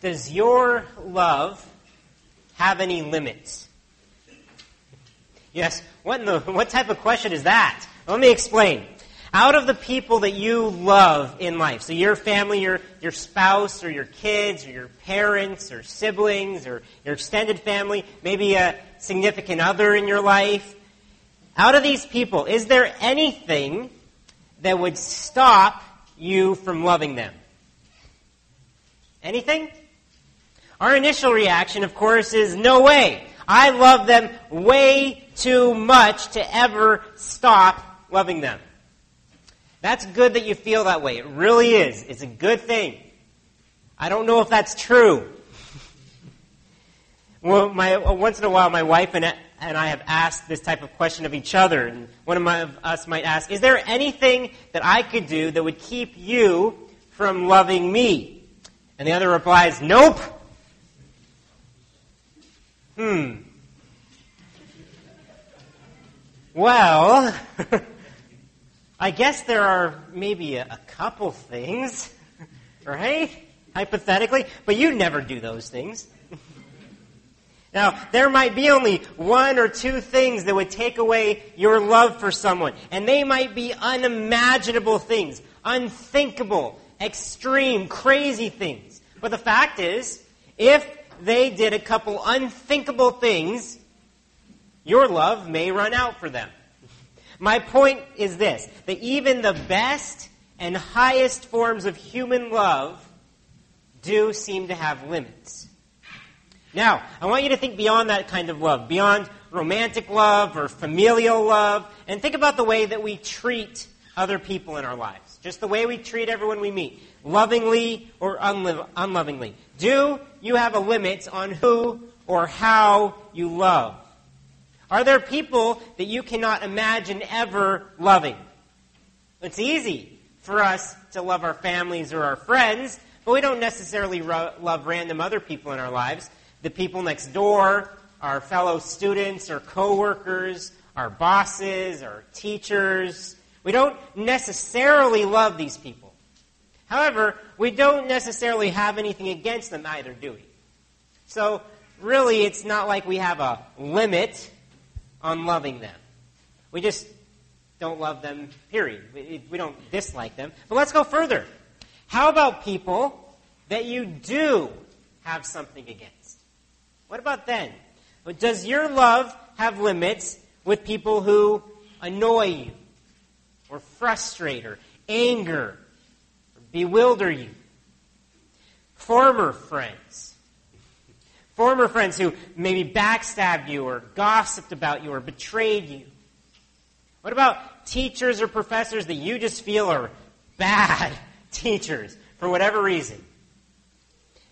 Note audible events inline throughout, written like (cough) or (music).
Does your love have any limits? Yes. What, the, (laughs) what type of question is that? Let me explain. Out of the people that you love in life, so your family, your, your spouse, or your kids, or your parents, or siblings, or your extended family, maybe a significant other in your life, out of these people, is there anything that would stop you from loving them? Anything? Our initial reaction, of course, is no way. I love them way too much to ever stop loving them. That's good that you feel that way. It really is. It's a good thing. I don't know if that's true. (laughs) well, my, once in a while, my wife and, and I have asked this type of question of each other. And one of, my, of us might ask, Is there anything that I could do that would keep you from loving me? And the other replies, Nope. Hmm. Well, (laughs) I guess there are maybe a, a couple things, (laughs) right? Hypothetically, but you never do those things. (laughs) Now, there might be only one or two things that would take away your love for someone, and they might be unimaginable things, unthinkable, extreme, crazy things. But the fact is, if they did a couple unthinkable things, your love may run out for them. My point is this that even the best and highest forms of human love do seem to have limits. Now, I want you to think beyond that kind of love, beyond romantic love or familial love, and think about the way that we treat other people in our lives. Just the way we treat everyone we meet, lovingly or unlo- unlovingly. Do you have a limit on who or how you love? Are there people that you cannot imagine ever loving? It's easy for us to love our families or our friends, but we don't necessarily ro- love random other people in our lives. The people next door, our fellow students or coworkers, our bosses, our teachers. We don't necessarily love these people. However, we don't necessarily have anything against them either, do we? So, really, it's not like we have a limit on loving them. We just don't love them, period. We, we don't dislike them. But let's go further. How about people that you do have something against? What about then? Does your love have limits with people who annoy you, or frustrate, or anger, bewilder you? Former friends Former friends who maybe backstabbed you or gossiped about you or betrayed you. What about teachers or professors that you just feel are bad (laughs) teachers for whatever reason?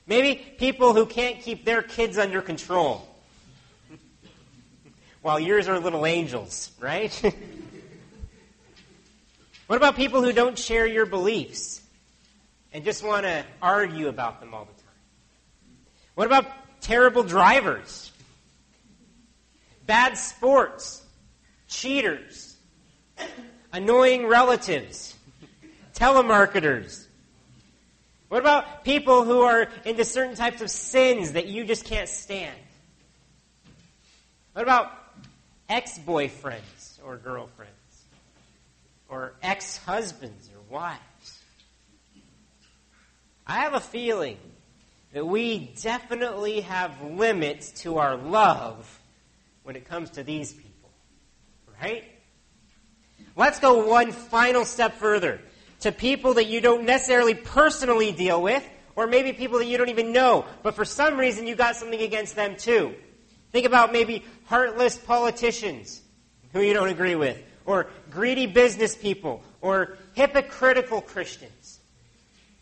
Maybe people who can't keep their kids under control. While yours are little angels, right? (laughs) what about people who don't share your beliefs and just want to argue about them all the time? What about terrible drivers, bad sports, cheaters, annoying relatives, telemarketers. What about people who are into certain types of sins that you just can't stand? What about ex boyfriends or girlfriends? Or ex husbands or wives? I have a feeling that we definitely have limits to our love when it comes to these people. Right? Let's go one final step further to people that you don't necessarily personally deal with, or maybe people that you don't even know, but for some reason you got something against them too. Think about maybe heartless politicians who you don't agree with, or greedy business people, or hypocritical Christians,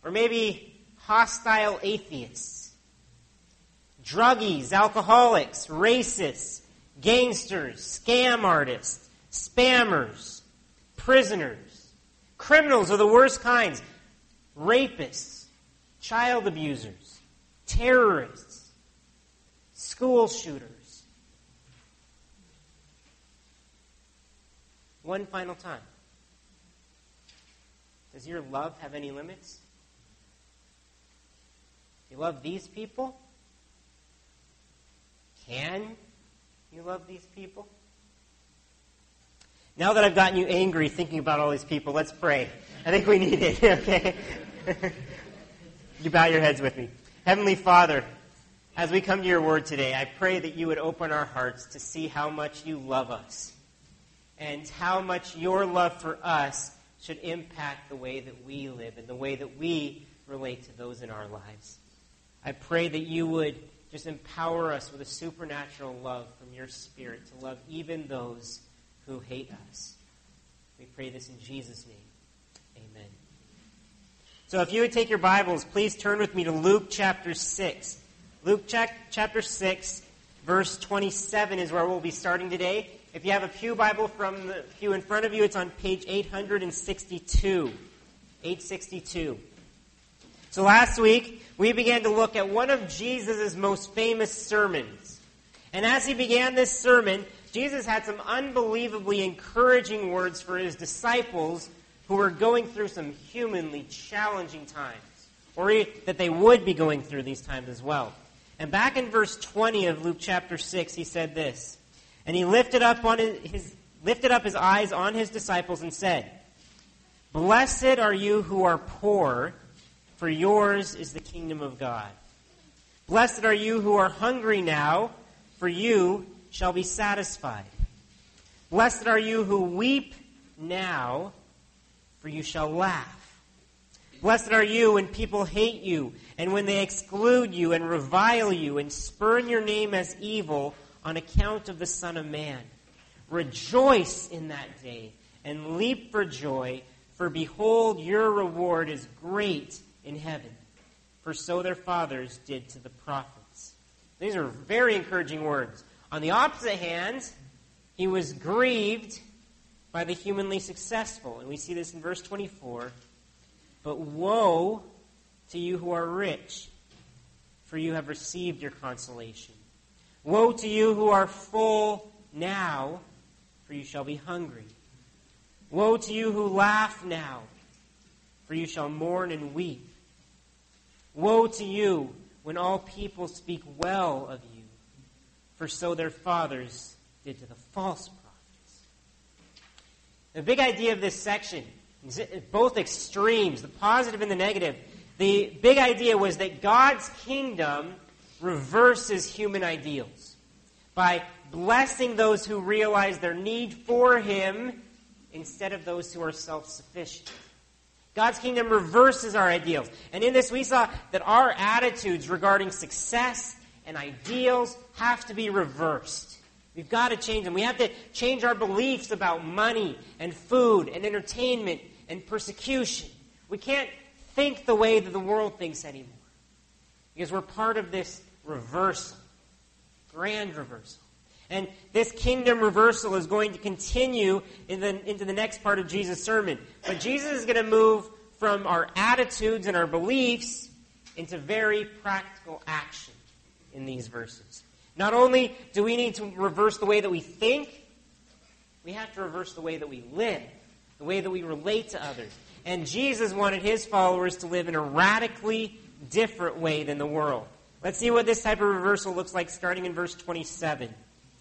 or maybe hostile atheists, druggies, alcoholics, racists, gangsters, scam artists, spammers, prisoners, criminals of the worst kinds, rapists, child abusers, terrorists, school shooters. One final time. Does your love have any limits? You love these people? Can you love these people? Now that I've gotten you angry thinking about all these people, let's pray. I think we need it, (laughs) okay? you bow your heads with me. Heavenly Father, as we come to your word today, I pray that you would open our hearts to see how much you love us and how much your love for us should impact the way that we live and the way that we relate to those in our lives. I pray that you would just empower us with a supernatural love from your Spirit to love even those who hate us. We pray this in Jesus' name. Amen. So if you would take your Bibles, please turn with me to Luke chapter 6. Luke chapter 6, verse 27 is where we'll be starting today. If you have a Pew Bible from the pew in front of you, it's on page 862. 862. So last week, we began to look at one of Jesus' most famous sermons. And as he began this sermon, Jesus had some unbelievably encouraging words for his disciples who were going through some humanly challenging times, or that they would be going through these times as well. And back in verse 20 of Luke chapter 6, he said this, and he lifted up on his, lifted up his eyes on his disciples and said, Blessed are you who are poor, for yours is the kingdom of God. Blessed are you who are hungry now, for you shall be satisfied. Blessed are you who weep now, for you shall laugh. Blessed are you when people hate you, and when they exclude you, and revile you, and spurn your name as evil on account of the Son of Man. Rejoice in that day, and leap for joy, for behold, your reward is great in heaven. For so their fathers did to the prophets. These are very encouraging words. On the opposite hand, he was grieved by the humanly successful. And we see this in verse 24. But woe to you who are rich, for you have received your consolation. Woe to you who are full now, for you shall be hungry. Woe to you who laugh now, for you shall mourn and weep. Woe to you when all people speak well of you, for so their fathers did to the false prophets. The big idea of this section, both extremes, the positive and the negative, the big idea was that God's kingdom reverses human ideals by blessing those who realize their need for Him instead of those who are self sufficient. God's kingdom reverses our ideals. And in this, we saw that our attitudes regarding success and ideals have to be reversed. We've got to change them. We have to change our beliefs about money and food and entertainment and persecution. We can't think the way that the world thinks anymore because we're part of this reversal, grand reversal. And this kingdom reversal is going to continue in the, into the next part of Jesus' sermon. But Jesus is going to move from our attitudes and our beliefs into very practical action in these verses. Not only do we need to reverse the way that we think, we have to reverse the way that we live, the way that we relate to others. And Jesus wanted his followers to live in a radically different way than the world. Let's see what this type of reversal looks like starting in verse 27.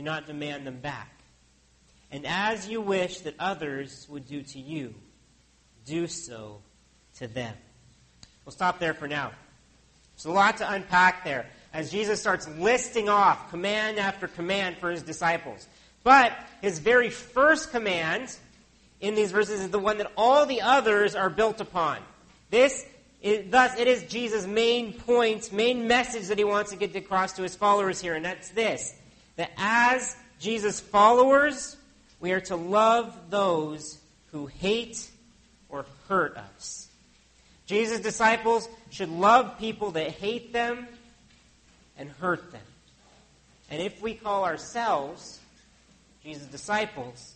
do not demand them back. And as you wish that others would do to you, do so to them. We'll stop there for now. There's a lot to unpack there as Jesus starts listing off command after command for his disciples. But his very first command in these verses is the one that all the others are built upon. This thus, it is Jesus' main point, main message that he wants to get across to his followers here, and that's this that as Jesus' followers, we are to love those who hate or hurt us. Jesus' disciples should love people that hate them and hurt them. And if we call ourselves Jesus' disciples,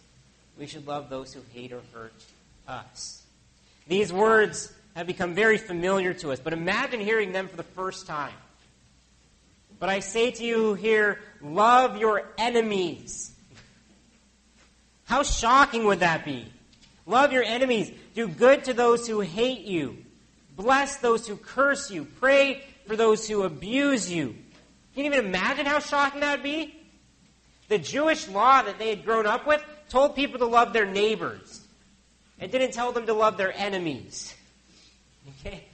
we should love those who hate or hurt us. These words have become very familiar to us, but imagine hearing them for the first time. But I say to you here, love your enemies. How shocking would that be? Love your enemies. Do good to those who hate you. Bless those who curse you. Pray for those who abuse you. Can you even imagine how shocking that would be? The Jewish law that they had grown up with told people to love their neighbors. It didn't tell them to love their enemies. (laughs) Okay?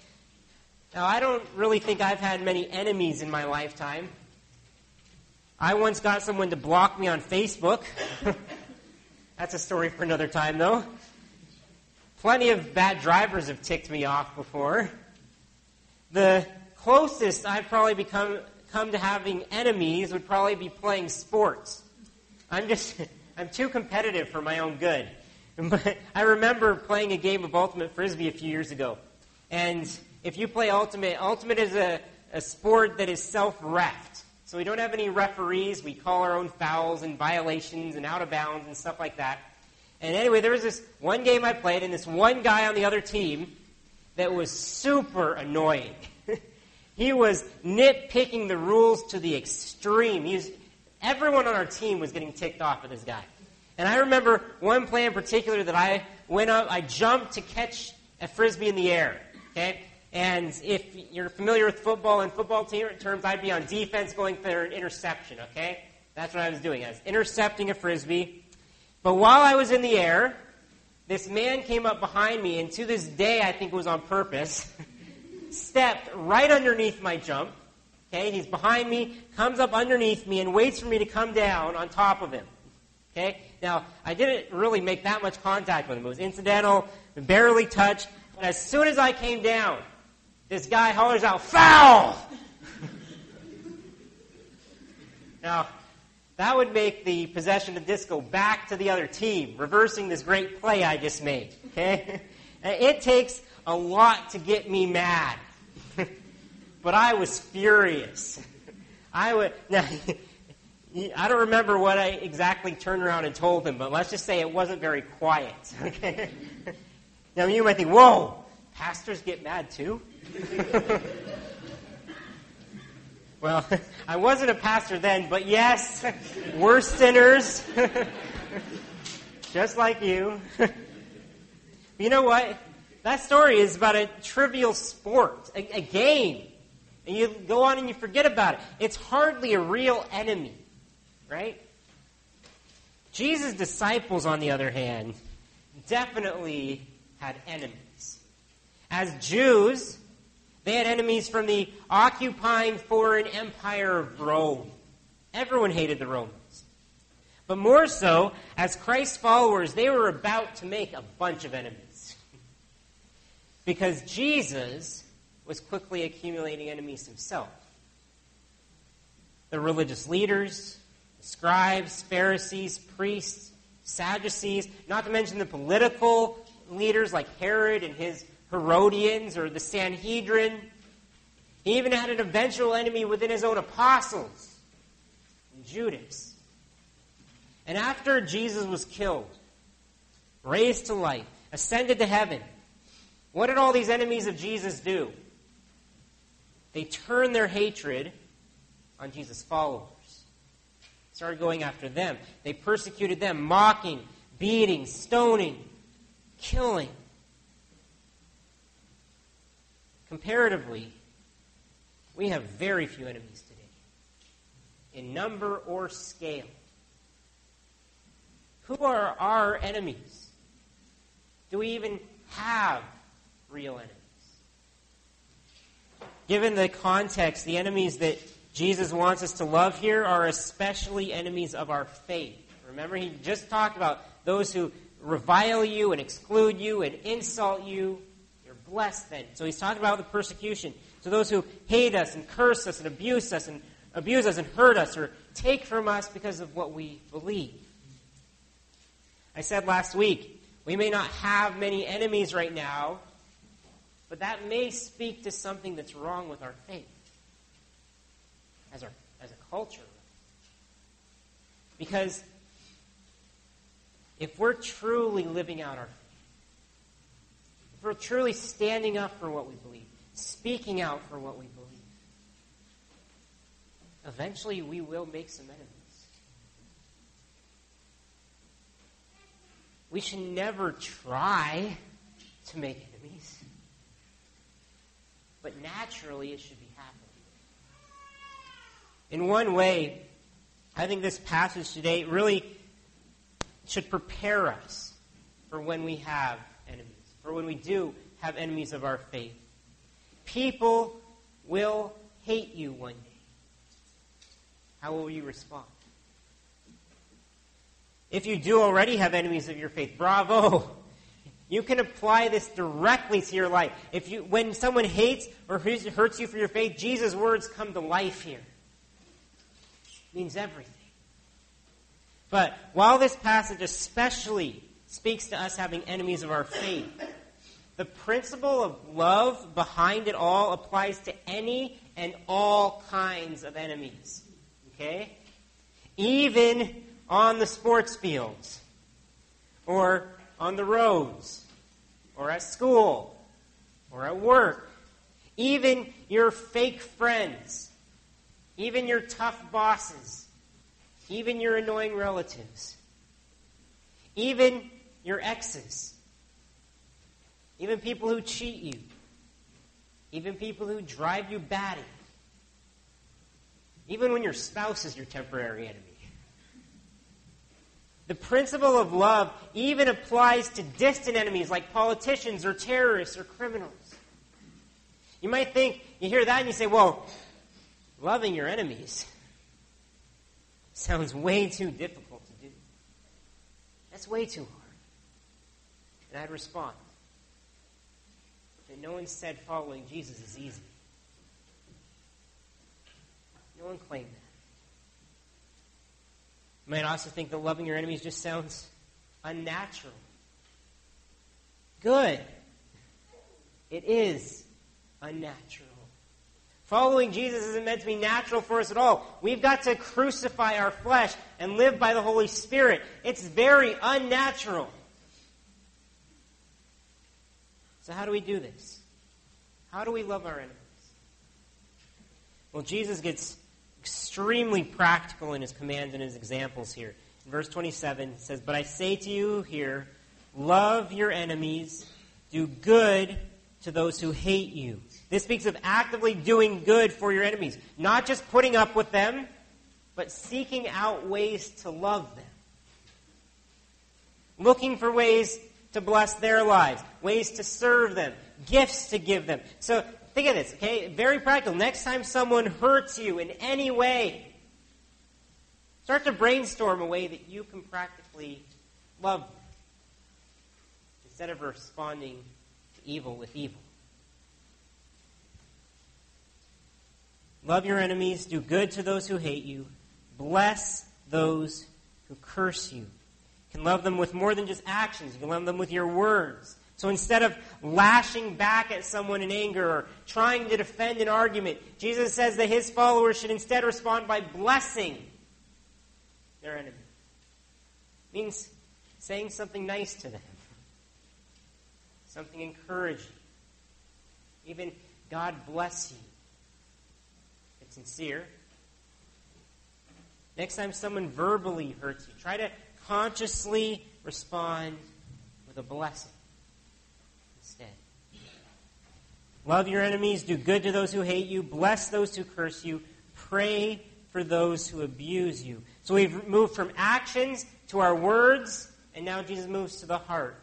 Now, I don't really think I've had many enemies in my lifetime. I once got someone to block me on Facebook. (laughs) That's a story for another time, though. Plenty of bad drivers have ticked me off before. The closest I've probably become come to having enemies would probably be playing sports. I'm just (laughs) I'm too competitive for my own good. (laughs) But I remember playing a game of Ultimate Frisbee a few years ago. And if you play Ultimate, Ultimate is a, a sport that is self-refed. So we don't have any referees. We call our own fouls and violations and out of bounds and stuff like that. And anyway, there was this one game I played, and this one guy on the other team that was super annoying. (laughs) he was nitpicking the rules to the extreme. He was, everyone on our team was getting ticked off at this guy. And I remember one play in particular that I went up, I jumped to catch a frisbee in the air. Okay? And if you're familiar with football and football terms, I'd be on defense going for an interception, okay? That's what I was doing. I was intercepting a frisbee. But while I was in the air, this man came up behind me, and to this day, I think it was on purpose, (laughs) stepped right underneath my jump. Okay, he's behind me, comes up underneath me, and waits for me to come down on top of him. Okay, now I didn't really make that much contact with him. It was incidental, barely touched. But as soon as I came down, this guy hollers out, "Foul!" (laughs) now, that would make the possession of disco back to the other team, reversing this great play I just made. Okay? (laughs) it takes a lot to get me mad. (laughs) but I was furious. I would now I don't remember what I exactly turned around and told him, but let's just say it wasn't very quiet. Okay? now you might think, whoa, pastors get mad too? (laughs) Well, (laughs) I wasn't a pastor then, but yes, (laughs) we're sinners. Just like you. you know what? That story is about a trivial sport, a, a, game. And you go on and you forget about it. It's hardly a real enemy, right? Jesus' disciples, on the other hand, definitely had enemies. As Jews, they had enemies from the occupying foreign empire of Rome. Everyone hated the Romans. But more so, as Christ's followers, they were about to make a bunch of enemies. (laughs) because Jesus was quickly accumulating enemies himself. The religious leaders, the scribes, Pharisees, priests, Sadducees, not to mention the political leaders like Herod and his Herodians or the Sanhedrin. He even had an eventual enemy within his own apostles, Judas. And after Jesus was killed, raised to life, ascended to heaven, what did all these enemies of Jesus do? They turned their hatred on Jesus' followers. Started going after them. They persecuted them, mocking, beating, stoning, killing. Comparatively, we have very few enemies today, in number or scale. Who are our enemies? Do we even have real enemies? Given the context, the enemies that Jesus wants us to love here are especially enemies of our faith. Remember, he just talked about those who revile you and exclude you and insult you blessed then. So he's talking about the persecution. So those who hate us and curse us and abuse us and abuse us and hurt us or take from us because of what we believe. I said last week, we may not have many enemies right now, But that may speak to something that's wrong with our faith as, our, as a culture. Because if we're truly living out our faith, truly standing up for what we believe, speaking out for what we believe, eventually we will make some enemies. We should never try to make enemies. But naturally, it should be happening. In one way, I think this passage today really should prepare us for when we have for when we do have enemies of our faith. People will hate you one day. How will you respond? If you do already have enemies of your faith, bravo! (laughs) You can apply this directly to your life. If you, when someone hates or hurts you for your faith, Jesus' words come to life here. It means everything. But while this passage especially speaks to us having enemies of our faith, the principle of love behind it all applies to any and all kinds of enemies. Okay? Even on the sports fields, or on the roads, or at school, or at work, even your fake friends, even your tough bosses, even your annoying relatives, even your exes, even people who cheat you, even people who drive you batty, even when your spouse is your temporary enemy. The principle of love even applies to distant enemies like politicians or terrorists or criminals. You might think, you hear that and you say, well, loving your enemies sounds way too difficult to do. That's way too hard. And I'd respond that no one said following Jesus is easy. No one claimed that. You might also think that loving your enemies just sounds unnatural. Good. It is unnatural. Following Jesus isn't meant to be natural for us at all. We've got to crucify our flesh and live by the Holy Spirit. It's very unnatural. So, how do we do this? How do we love our enemies? Well, Jesus gets extremely practical in his commands and his examples here. In verse 27, it says, But I say to you here, love your enemies, do good to those who hate you. This speaks of actively doing good for your enemies, not just putting up with them, but seeking out ways to love them. Looking for ways to bless their lives, ways to serve them, gifts to give them. So think of this, okay? Very practical. Next time someone hurts you in any way, start to brainstorm a way that you can practically love them instead of responding to evil with evil. Love your enemies, do good to those who hate you, bless those who curse you. You can love them with more than just actions, you can love them with your words. So instead of lashing back at someone in anger or trying to defend an argument, Jesus says that his followers should instead respond by blessing their enemy. It means saying something nice to them, something encouraging. Even God bless you. It's sincere. Next time someone verbally hurts you, try to consciously respond with a blessing. Instead. Love your enemies, do good to those who hate you, bless those who curse you, pray for those who abuse you. So we've moved from actions to our words, and now Jesus moves to the heart.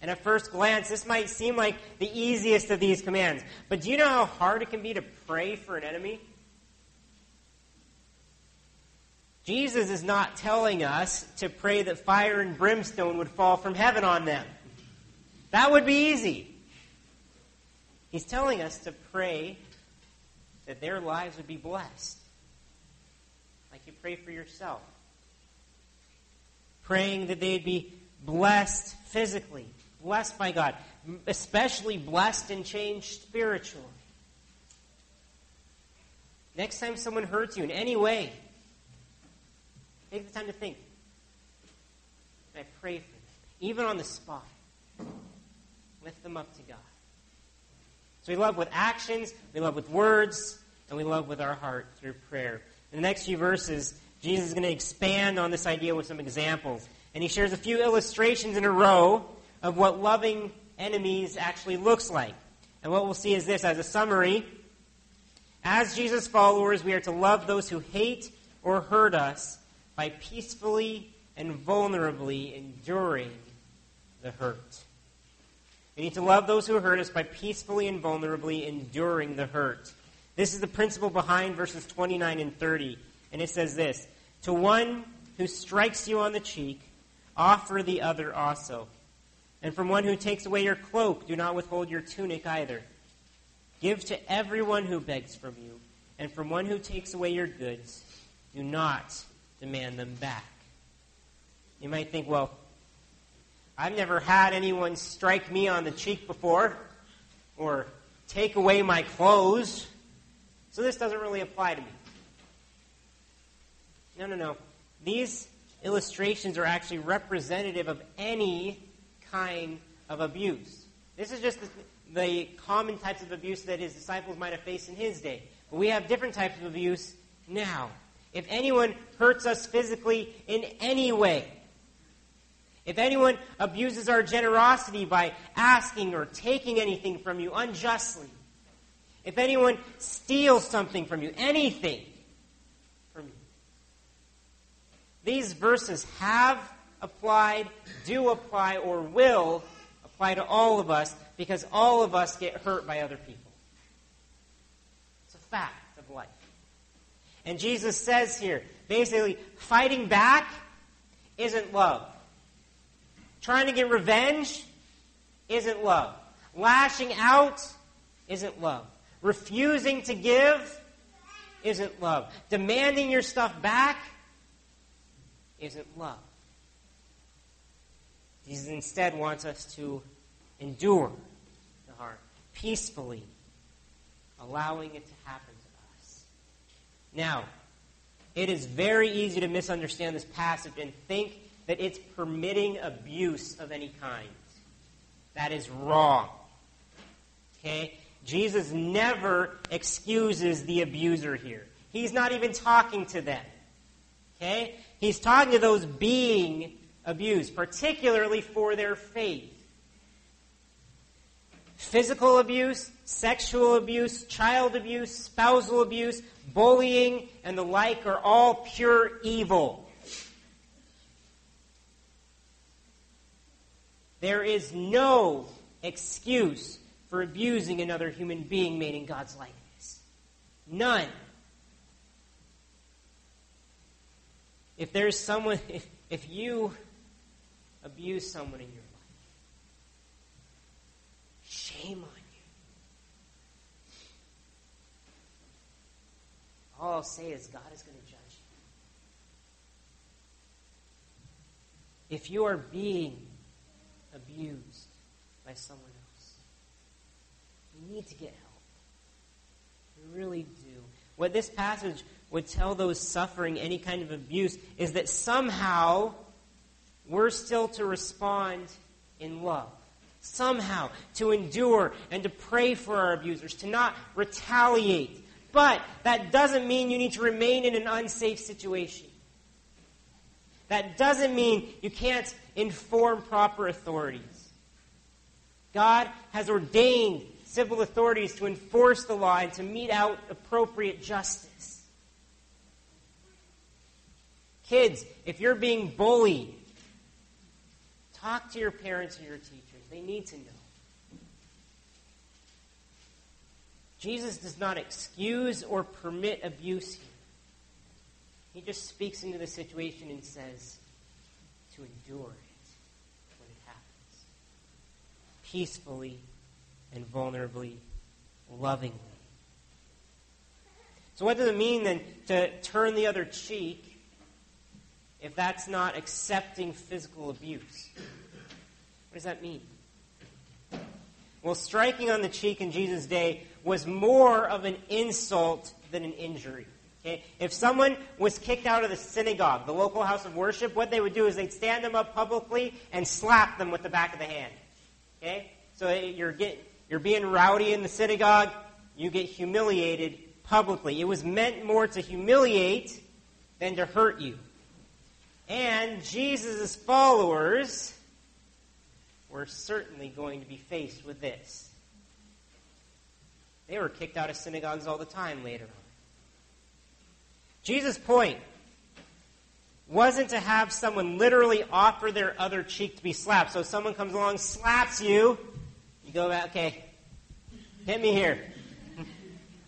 And at first glance, this might seem like the easiest of these commands. But do you know how hard it can be to pray for an enemy? Jesus is not telling us to pray that fire and brimstone would fall from heaven on them. That would be easy. He's telling us to pray that their lives would be blessed. Like you pray for yourself. Praying that they'd be blessed physically, blessed by God, especially blessed and changed spiritually. Next time someone hurts you in any way, take the time to think. And I pray for them, even on the spot. Lift them up to God. So we love with actions, we love with words, and we love with our heart through prayer. In the next few verses, Jesus is going to expand on this idea with some examples. And he shares a few illustrations in a row of what loving enemies actually looks like. And what we'll see is this as a summary. As Jesus' followers, we are to love those who hate or hurt us by peacefully and vulnerably enduring the hurt. We need to love those who hurt us by peacefully and vulnerably enduring the hurt. This is the principle behind verses 29 and 30. And it says this To one who strikes you on the cheek, offer the other also. And from one who takes away your cloak, do not withhold your tunic either. Give to everyone who begs from you, and from one who takes away your goods, do not demand them back. You might think, well, I've never had anyone strike me on the cheek before, or take away my clothes, so this doesn't really apply to me. No, no, no. These illustrations are actually representative of any kind of abuse. This is just the, the, common types of abuse that his disciples might have faced in his day. But we have different types of abuse now. If anyone hurts us physically in any way, if anyone abuses our generosity by asking or taking anything from you unjustly, if anyone steals something from you, anything from you, these verses have applied, do apply, or will apply to all of us because all of us get hurt by other people. It's a fact. And Jesus says here, basically, fighting back isn't love. Trying to get revenge isn't love. Lashing out isn't love. Refusing to give isn't love. Demanding your stuff back isn't love. Jesus instead wants us to endure the harm peacefully, allowing it to happen. Now, it is very easy to misunderstand this passage and think that it's permitting abuse of any kind. That is wrong. Okay? Jesus never excuses the abuser here. He's not even talking to them. Okay? He's talking to those being abused, particularly for their faith. Physical abuse, sexual abuse, child abuse, spousal abuse, bullying, and the like are all pure evil. There is no excuse for abusing another human being made in God's likeness. None. If there's someone, (laughs) if, if you abuse someone in your life, shame on you. All I'll say is God is going to judge you. If you are being abused by someone else. You need to get help. You really do. What this passage would tell those suffering any kind of abuse is that somehow we're still to respond in love. Somehow to endure and to pray for our abusers, to not retaliate. But that doesn't mean you need to remain in an unsafe situation. That doesn't mean you can't inform proper authorities. God has ordained civil authorities to enforce the law and to mete out appropriate justice. Kids, if you're being bullied, talk to your parents or your teachers. They need to know. Jesus does not excuse or permit abuse here. He just speaks into the situation and says to endure it when it happens. Peacefully and vulnerably, lovingly. So, what does it mean then to turn the other cheek if that's not accepting physical abuse? What does that mean? Well, striking on the cheek in Jesus' day was more of an insult than an injury. Okay? If someone was kicked out of the synagogue, the local house of worship, what they would do is they'd stand them up publicly and slap them with the back of the hand. Okay? So eh, you're, get, you're being rowdy in the synagogue, you get humiliated publicly. It was meant more to humiliate than to hurt you. And Jesus' followers were certainly going to be faced with this. They were kicked out of synagogues all the time later on. Jesus' point wasn't to have someone literally offer their other cheek to be slapped. So someone comes along, slaps you, you go back, okay, hit me here.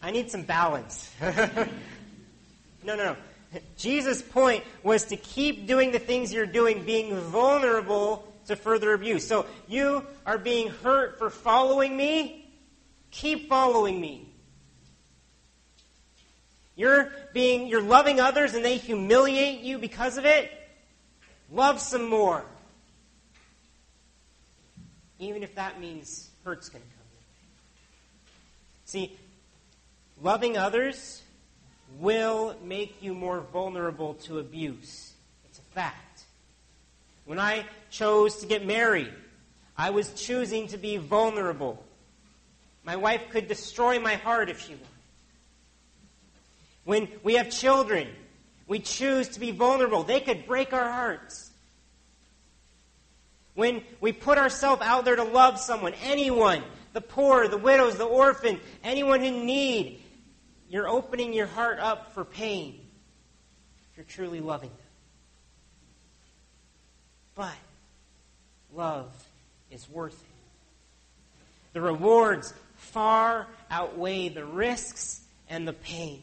I need some balance. (laughs) no, no, no. Jesus' point was to keep doing the things you're doing, being vulnerable to further abuse. So you are being hurt for following me, keep following me. You're being you're loving others and they humiliate you because of it. Love some more. Even if that means hurt's going to come. See, loving others will make you more vulnerable to abuse. It's a fact. When I chose to get married, I was choosing to be vulnerable. My wife could destroy my heart if she wanted. When we have children, we choose to be vulnerable. They could break our hearts. When we put ourselves out there to love someone, anyone, the poor, the widows, the orphan, anyone in need, you're opening your heart up for pain if you're truly loving them. But love is worth it. The rewards far outweigh the risks and the pain.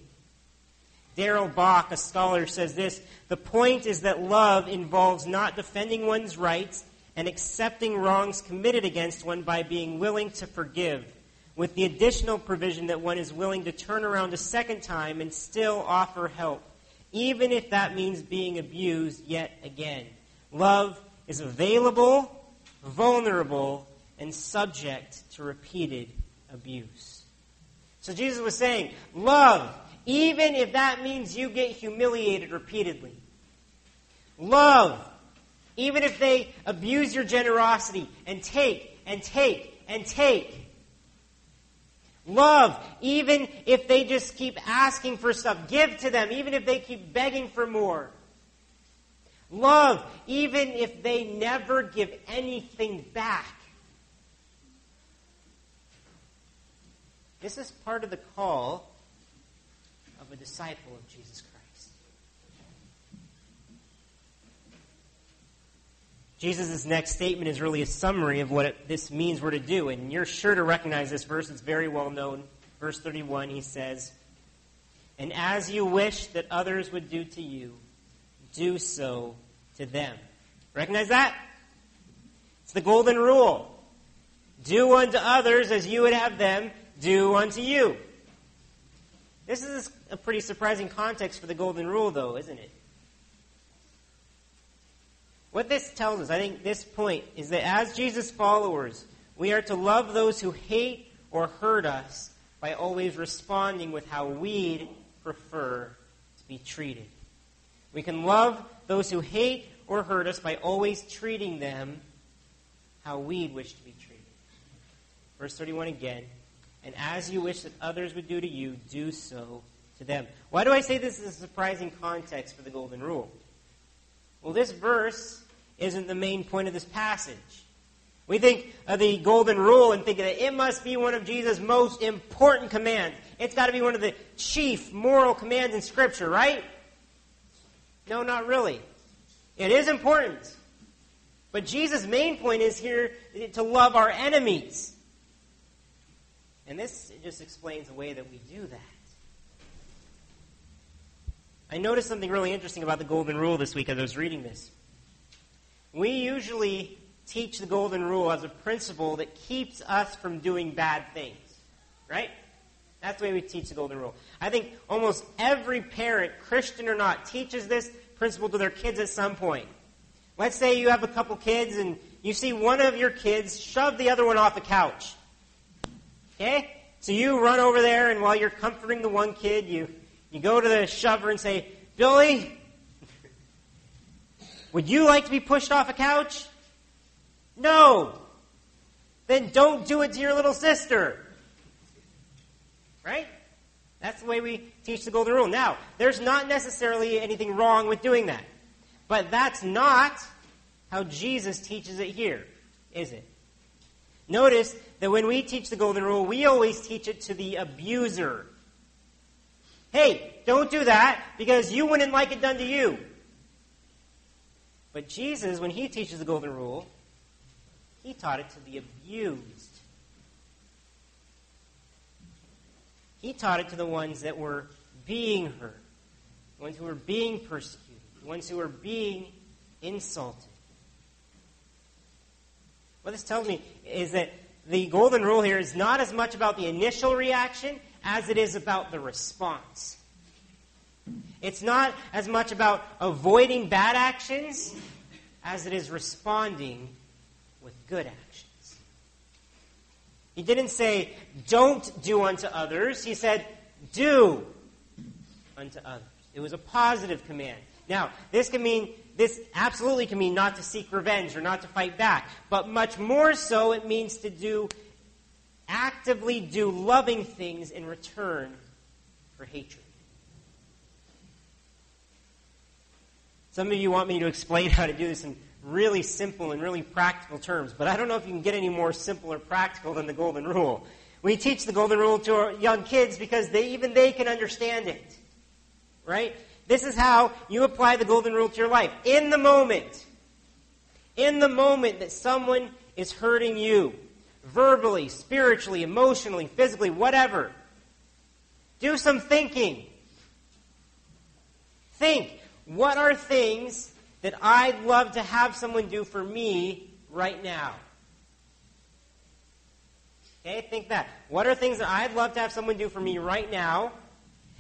Darrell Bock, a scholar, says this The point is that love involves not defending one's rights and accepting wrongs committed against one by being willing to forgive, with the additional provision that one is willing to turn around a second time and still offer help, even if that means being abused yet again. Love is available, vulnerable, and subject to repeated abuse. So Jesus was saying, love even if that means you get humiliated repeatedly. Love, even if they abuse your generosity and take and take and take. Love, even if they just keep asking for stuff, give to them, even if they keep begging for more. Love, even if they never give anything back. This is part of the call of a disciple of Jesus Christ. Jesus' next statement is really a summary of what it, this means we're to do, and you're sure to recognize this verse. It's very well known. Verse 31, he says, And as you wish that others would do to you, do so to them. Recognize that? It's the golden rule. Do unto others as you would have them do unto you. This is a pretty surprising context for the Golden Rule, though, isn't it? What this tells us, I think this point, is that as Jesus' followers, we are to love those who hate or hurt us by always responding with how we'd prefer to be treated. We can love those who hate or hurt us by always treating them how we'd wish to be treated. Verse 31 again. And as you wish that others would do to you, do so to them. Why do I say this is a surprising context for the Golden Rule? Well, this verse isn't the main point of this passage. We think of the Golden Rule and think that it must be one of Jesus' most important commands. It's got to be one of the chief moral commands in Scripture, right? No, not really. It is important. But Jesus' main point is here to love our enemies. And this just explains the way that we do that. I noticed something really interesting about the Golden Rule this week as I was reading this. We usually teach the Golden Rule as a principle that keeps us from doing bad things, right? That's the way we teach the Golden Rule. I think almost every parent, Christian or not, teaches this principle to their kids at some point. Let's say you have a couple kids and you see one of your kids shove the other one off the couch. Okay? So you run over there, and while you're comforting the one kid, you, you go to the shover and say, Billy, would you like to be pushed off a couch? No. Then don't do it to your little sister. Right? That's the way we teach the golden rule. Now, there's not necessarily anything wrong with doing that. But that's not how Jesus teaches it here, is it? Notice that when we teach the golden rule, we always teach it to the abuser. Hey, don't do that because you wouldn't like it done to you. But Jesus, when he teaches the golden rule, he taught it to the abused. He taught it to the ones that were being hurt, the ones who were being persecuted, the ones who were being insulted. What this tells me is that the golden rule here is not as much about the initial reaction as it is about the response. It's not as much about avoiding bad actions as it is responding with good actions. He didn't say, don't do unto others. He said, do unto others. It was a positive command. Now, this can mean this absolutely can mean not to seek revenge or not to fight back, but much more so it means to do actively do loving things in return for hatred. Some of you want me to explain how to do this in really simple and really practical terms, but I don't know if you can get any more simple or practical than the golden rule. We teach the golden rule to our young kids because they even they can understand it. Right? This is how you apply the golden rule to your life. In the moment, in the moment that someone is hurting you, verbally, spiritually, emotionally, physically, whatever, do some thinking. Think, what are things that I'd love to have someone do for me right now? Okay, think that. What are things that I'd love to have someone do for me right now?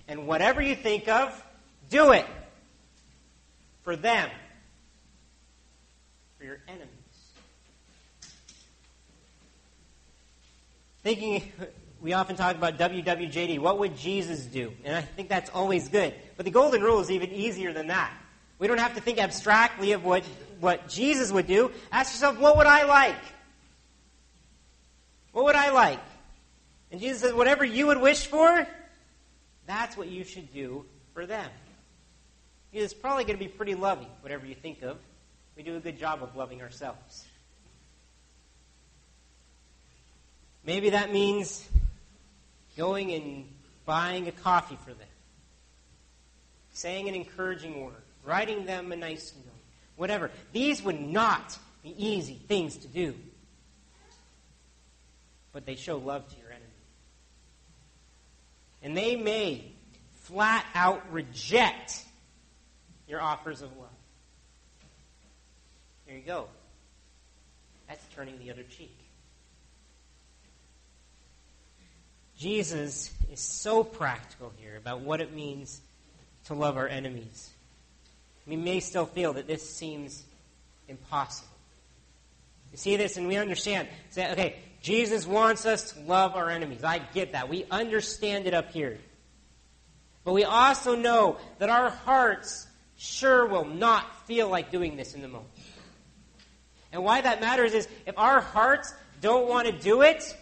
And whatever you think of, do it for them, for your enemies. Thinking, we often talk about WWJD. What would Jesus do? And I think that's always good. But the golden rule is even easier than that. We don't have to think abstractly of what, what Jesus would do. Ask yourself, what would I like? What would I like? And Jesus says, whatever you would wish for, that's what you should do for them. It's probably going to be pretty loving, whatever you think of. We do a good job of loving ourselves. Maybe that means going and buying a coffee for them, saying an encouraging word, writing them a nice note, whatever. These would not be easy things to do, but they show love to your enemy. And they may flat out reject your offers of love. There you go. That's turning the other cheek. Jesus is so practical here about what it means to love our enemies. We may still feel that this seems impossible. You see this and we understand. Say, okay, Jesus wants us to love our enemies. I get that. We understand it up here. But we also know that our hearts sure will not feel like doing this in the moment. And why that matters is if our hearts don't want to do it,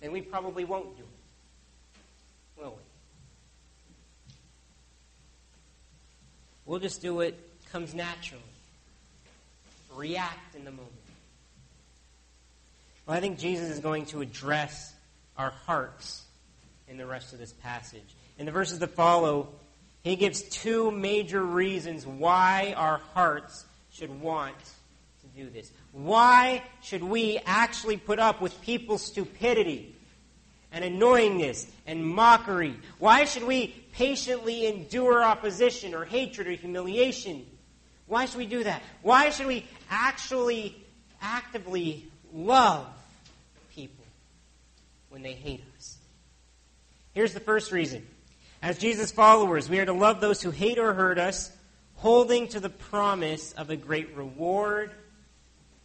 then we probably won't do it. Will we? We'll just do what comes naturally. React in the moment. Well, I think Jesus is going to address our hearts in the rest of this passage. In the verses that follow, he gives two major reasons why our hearts should want to do this. Why should we actually put up with people's stupidity and annoyingness and mockery? Why should we patiently endure opposition or hatred or humiliation? Why should we do that? Why should we actually actively love people when they hate us? Here's the first reason as Jesus' followers, we are to love those who hate or hurt us, holding to the promise of a great reward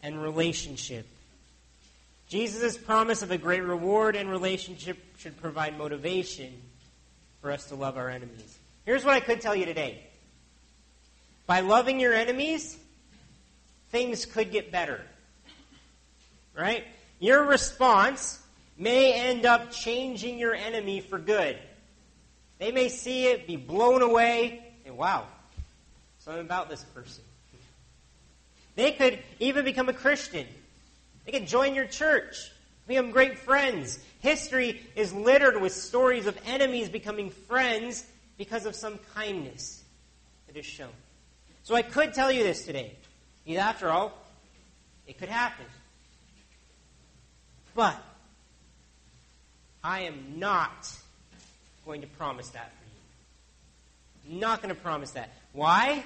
and relationship. Jesus' promise of a great reward and relationship should provide motivation for us to love our enemies. Here's what I could tell you today. By loving your enemies, things could get better. Right? Your response may end up changing your enemy for good. They may see it, be blown away, and wow, something about this person. They could even become a Christian. They could join your church, become great friends. History is littered with stories of enemies becoming friends because of some kindness that is shown. So I could tell you this today. After all, it could happen. But I am not going to promise that for you. I'm not going to promise that. Why?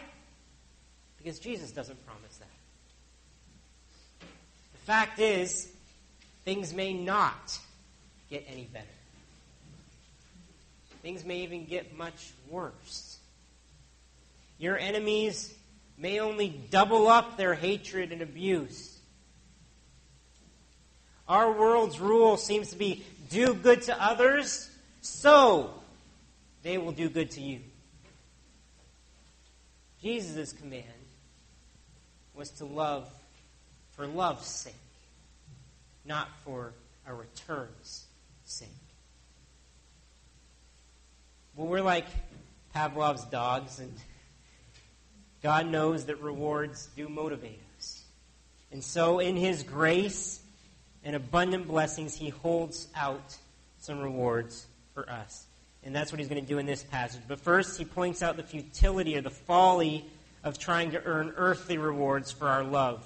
Because Jesus doesn't promise fact is, things may not get any better. Things may even get much worse. Your enemies may only double up their hatred and abuse. Our world's rule seems to be do good to others, so they will do good to you. Jesus' command was to love for love's sake, not for a return's sake. Well, we're like Pavlov's dogs, and God knows that rewards do motivate us. And so, in His grace and abundant blessings, He holds out some rewards for us. And that's what He's going to do in this passage. But first, He points out the futility or the folly of trying to earn earthly rewards for our love.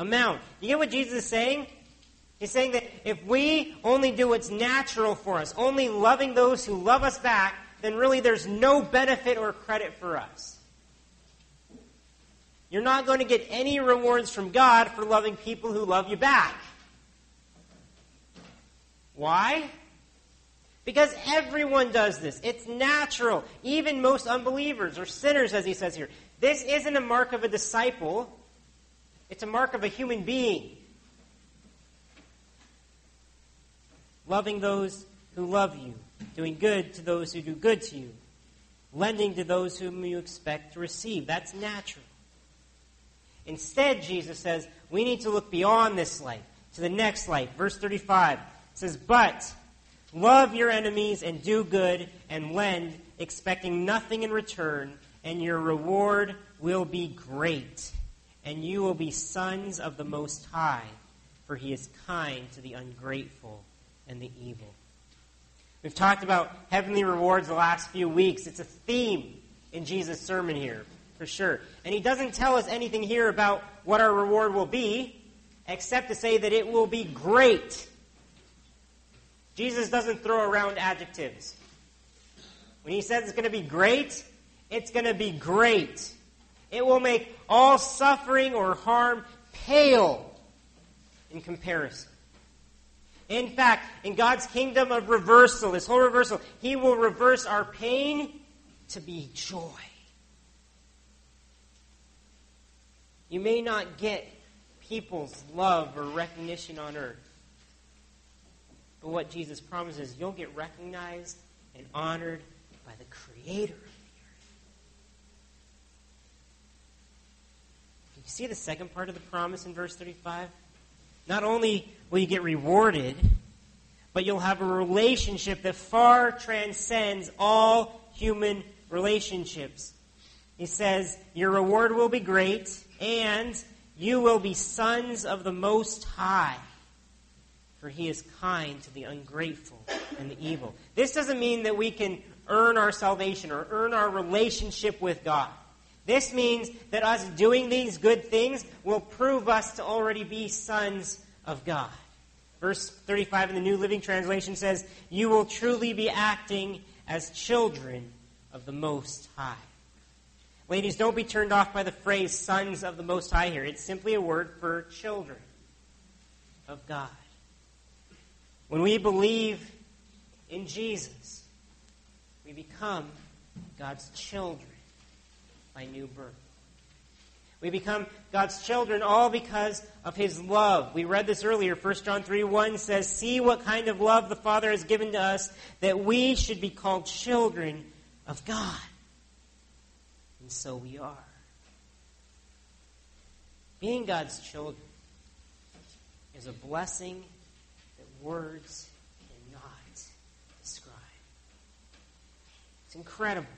amount. You get what Jesus is saying? He's saying that if we only do what's natural for us, only loving those who love us back, then really there's no benefit or credit for us. You're not going to get any rewards from God for loving people who love you back. Why? Because everyone does this. It's natural. Even most unbelievers or sinners, as he says here. This isn't a mark of a disciple, it's a mark of a human being. Loving those who love you doing good to those who do good to you, lending to those whom you expect to receive. That's natural. Instead, Jesus says, we need to look beyond this life to the next life. Verse 35 says, But love your enemies and do good and lend, expecting nothing in return, and your reward will be great, and you will be sons of the Most High, for he is kind to the ungrateful and the evil. We've talked about heavenly rewards the last few weeks. It's a theme in Jesus' sermon here, for sure. And he doesn't tell us anything here about what our reward will be, except to say that it will be great. Jesus doesn't throw around adjectives. When he says it's going to be great, it's going to be great. It will make all suffering or harm pale in comparison. In fact, in God's kingdom of reversal, this whole reversal, He will reverse our pain to be joy. You may not get people's love or recognition on earth. But what Jesus promises, you'll get recognized and honored by the Creator of the earth. You see the second part of the promise in verse 35? Not only will you get rewarded, but you'll have a relationship that far transcends all human relationships. He says, Your reward will be great, and you will be sons of the Most High, for he is kind to the ungrateful and the evil. This doesn't mean that we can earn our salvation or earn our relationship with God. This means that us doing these good things will prove us to already be sons of God. Verse 35 in the New Living Translation says, You will truly be acting as children of the Most High. Ladies, don't be turned off by the phrase sons of the Most High here. It's simply a word for children of God. When we believe in Jesus, we become God's children by new birth. We become God's children all because of His love. We read this earlier. 1 John 3 1 says, See what kind of love the Father has given to us that we should be called children of God. And so we are. Being God's children is a blessing that words cannot describe. It's incredible.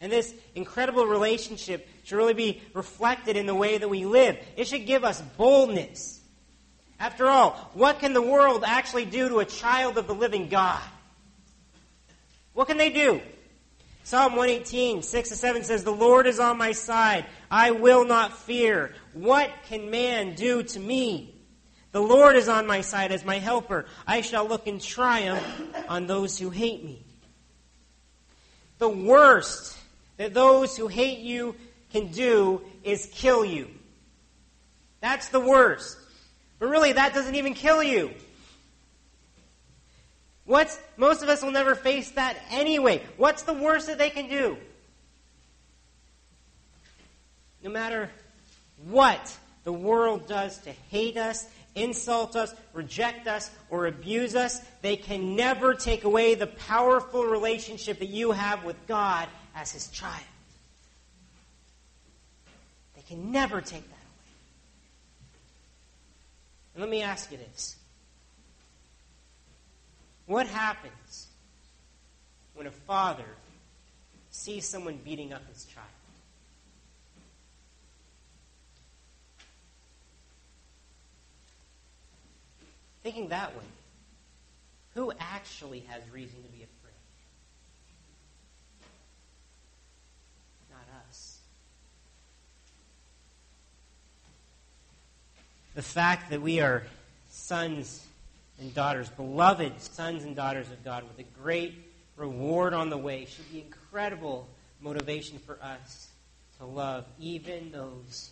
And this incredible relationship should really be reflected in the way that we live. It should give us boldness. After all, what can the world actually do to a child of the living God? What can they do? Psalm 118, 6 to 7 says, The Lord is on my side. I will not fear. What can man do to me? The Lord is on my side as my helper. I shall look in triumph on those who hate me. The worst that those who hate you can do is kill you. That's the worst. But really, that doesn't even kill you. What's, most of us will never face that anyway. What's the worst that they can do? No matter what the world does to hate us, insult us, reject us, or abuse us, they can never take away the powerful relationship that you have with God as His child. They can never take that away. And let me ask you this what happens when a father sees someone beating up his child? Thinking that way, who actually has reason to be afraid? Not us. The fact that we are sons and daughters, beloved sons and daughters of God, with a great reward on the way, should be incredible motivation for us to love even those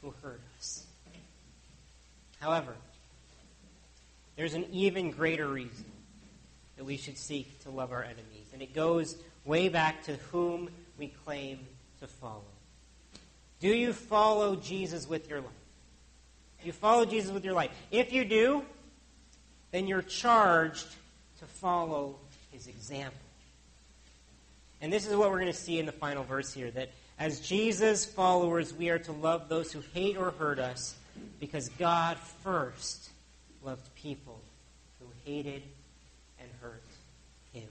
who hurt us. However, there's an even greater reason that we should seek to love our enemies, and it goes way back to whom we claim to follow. Do you follow Jesus with your life? You follow Jesus with your life? If you do, then you're charged to follow his example. And this is what we're going to see in the final verse here that as Jesus' followers, we are to love those who hate or hurt us because God first loved people who hated and hurt him.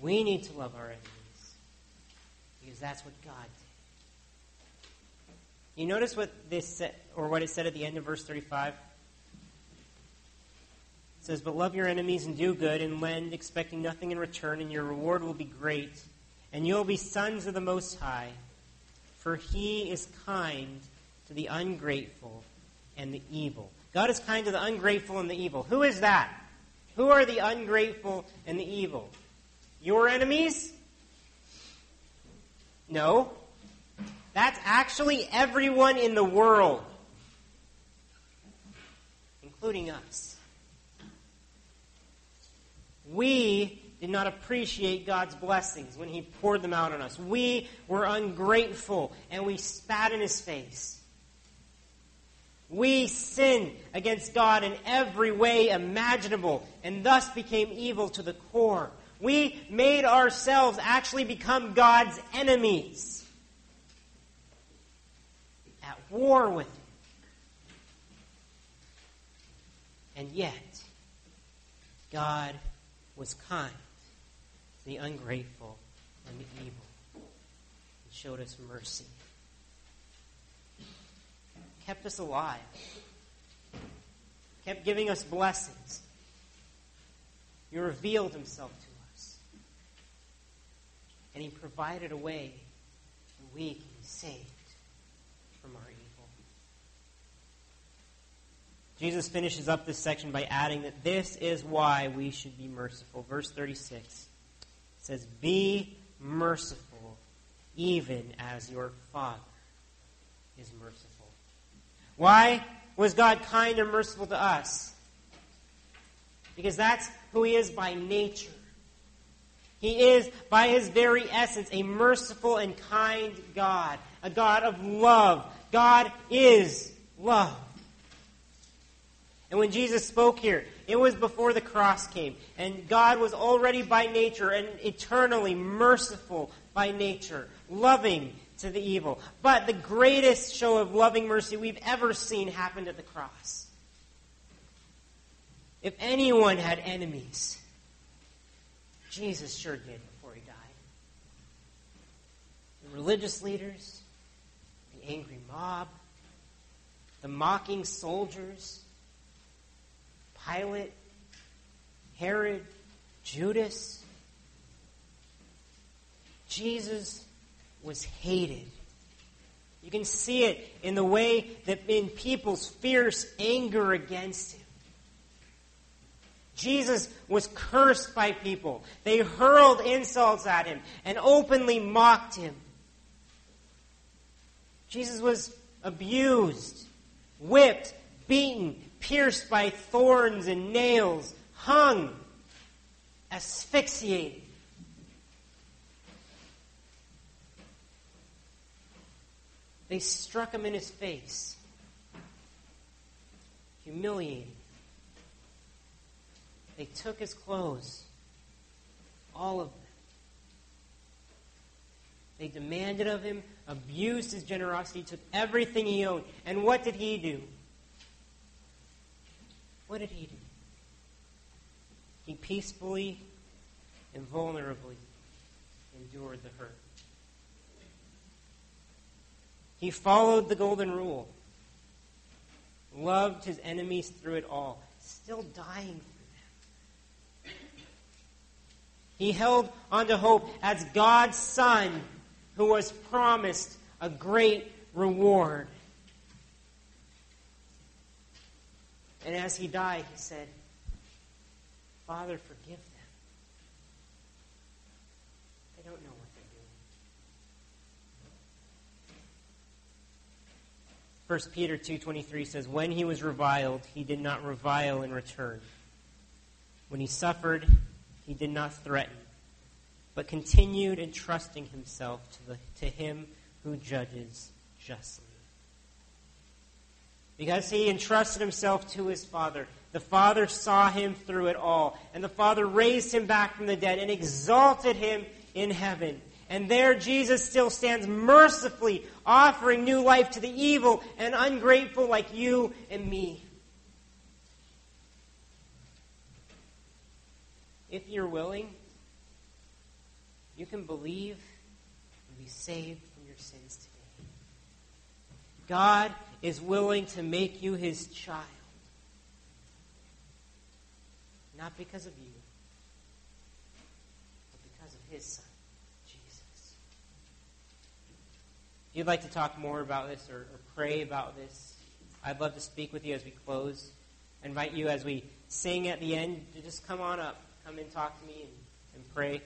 We need to love our enemies because that's what God did. You notice what this or what it said at the end of verse 35? It says, But love your enemies and do good and lend, expecting nothing in return, and your reward will be great. And you'll be sons of the Most High, for he is kind to the ungrateful and the evil. God is kind to the ungrateful and the evil. Who is that? Who are the ungrateful and the evil? Your enemies? No. That's actually everyone in the world, including us we did not appreciate God's blessings when He poured them out on us. We were ungrateful and we spat in His face. We sinned against God in every way imaginable and thus became evil to the core. We made ourselves actually become God's enemies, at war with Him. And yet, God was kind to the ungrateful and the evil and showed us mercy. Kept us alive. Kept giving us blessings. He revealed himself to us. And he provided a way that we can be saved from our evil. Jesus finishes up this section by adding that this is why we should be merciful. Verse 36 says, Be merciful, even as your Father is merciful. Why was God kind and merciful to us? Because that's who He is by nature. He is, by His very essence, a merciful and kind God, a God of love. God is love. And when Jesus spoke here, it was before the cross came. And God was already by nature and eternally merciful by nature, loving to the evil. But the greatest show of loving mercy we've ever seen happened at the cross. If anyone had enemies, Jesus sure did before he died. The religious leaders, angry mob, the mocking soldiers, Pilate, Herod, Judas. Jesus was hated. You can see it in the way that in people's fierce anger against him. Jesus was cursed by people. They hurled insults at him and openly mocked him. Jesus was abused, whipped, beaten, pierced by thorns and nails, hung, asphyxiated. They struck him in his face, humiliated. They took his clothes, all of them. They demanded of him, abused his generosity, took everything he owned. And what did he do? What did he do? He peacefully and vulnerably endured the hurt. He followed the golden rule, loved his enemies through it all, still dying for them. He held on to hope as God's Son who was promised a great reward. And as he died, he said, Father, forgive them. They don't know what they're doing. 1 Peter 2.23 says, When he was reviled, he did not revile in return. When he suffered, he did not threaten, but continued entrusting himself to, the, to him who judges justly because he entrusted himself to his Father. The Father saw him through it all, and the Father raised him back from the dead and exalted him in heaven. And there Jesus still stands mercifully offering new life to the evil and ungrateful like you and me. If you're willing, you can believe and be saved from your sins today. God is willing to make you his child. Not because of you, but because of his son, Jesus. If you'd like to talk more about this or, or pray about this, I'd love to speak with you as we close. I invite you as we sing at the end to just come on up, come and talk to me and, and pray.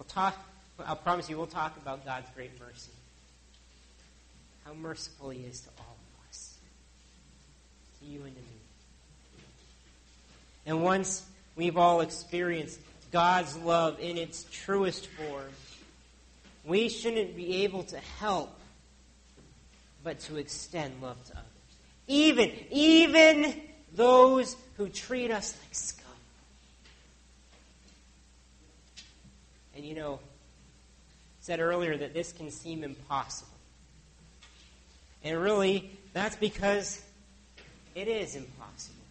We'll talk, I'll promise you, we'll talk about God's great mercy. How merciful He is to all of us, to you and to me. And once we've all experienced God's love in its truest form, we shouldn't be able to help but to extend love to others. Even, even those who treat us like scum. And you know, said earlier that this can seem impossible. And really, that's because it is impossible.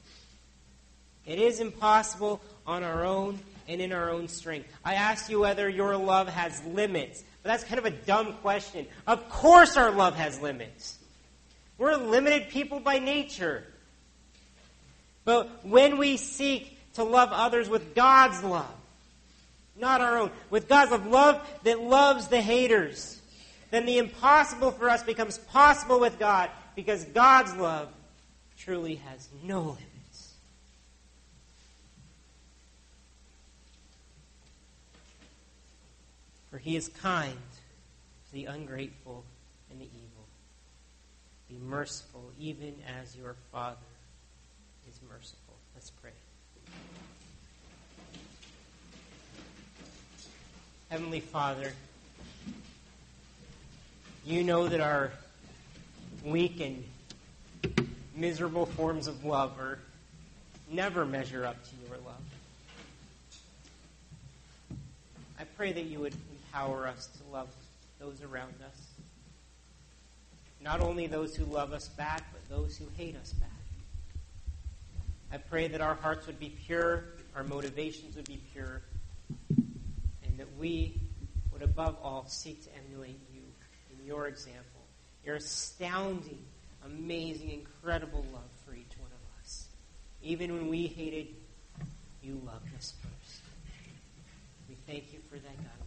It is impossible on our own and in our own strength. I asked you whether your love has limits, but that's kind of a dumb question. Of course, our love has limits. We're limited people by nature. But when we seek to love others with God's love, not our own, with God's love, that loves the haters, then the impossible for us becomes possible with God because God's love truly has no limits. For he is kind to the ungrateful and the evil. Be merciful, even as your Father is merciful. Let's pray. Heavenly Father, you know that our weak and miserable forms of love are never measure up to your love. I pray that you would empower us to love those around us. Not only those who love us back, but those who hate us back. I pray that our hearts would be pure, our motivations would be pure, we would above all seek to emulate you in your example, your astounding, amazing, incredible love for each one of us. Even when we hated, you loved us first. We thank you for that, God.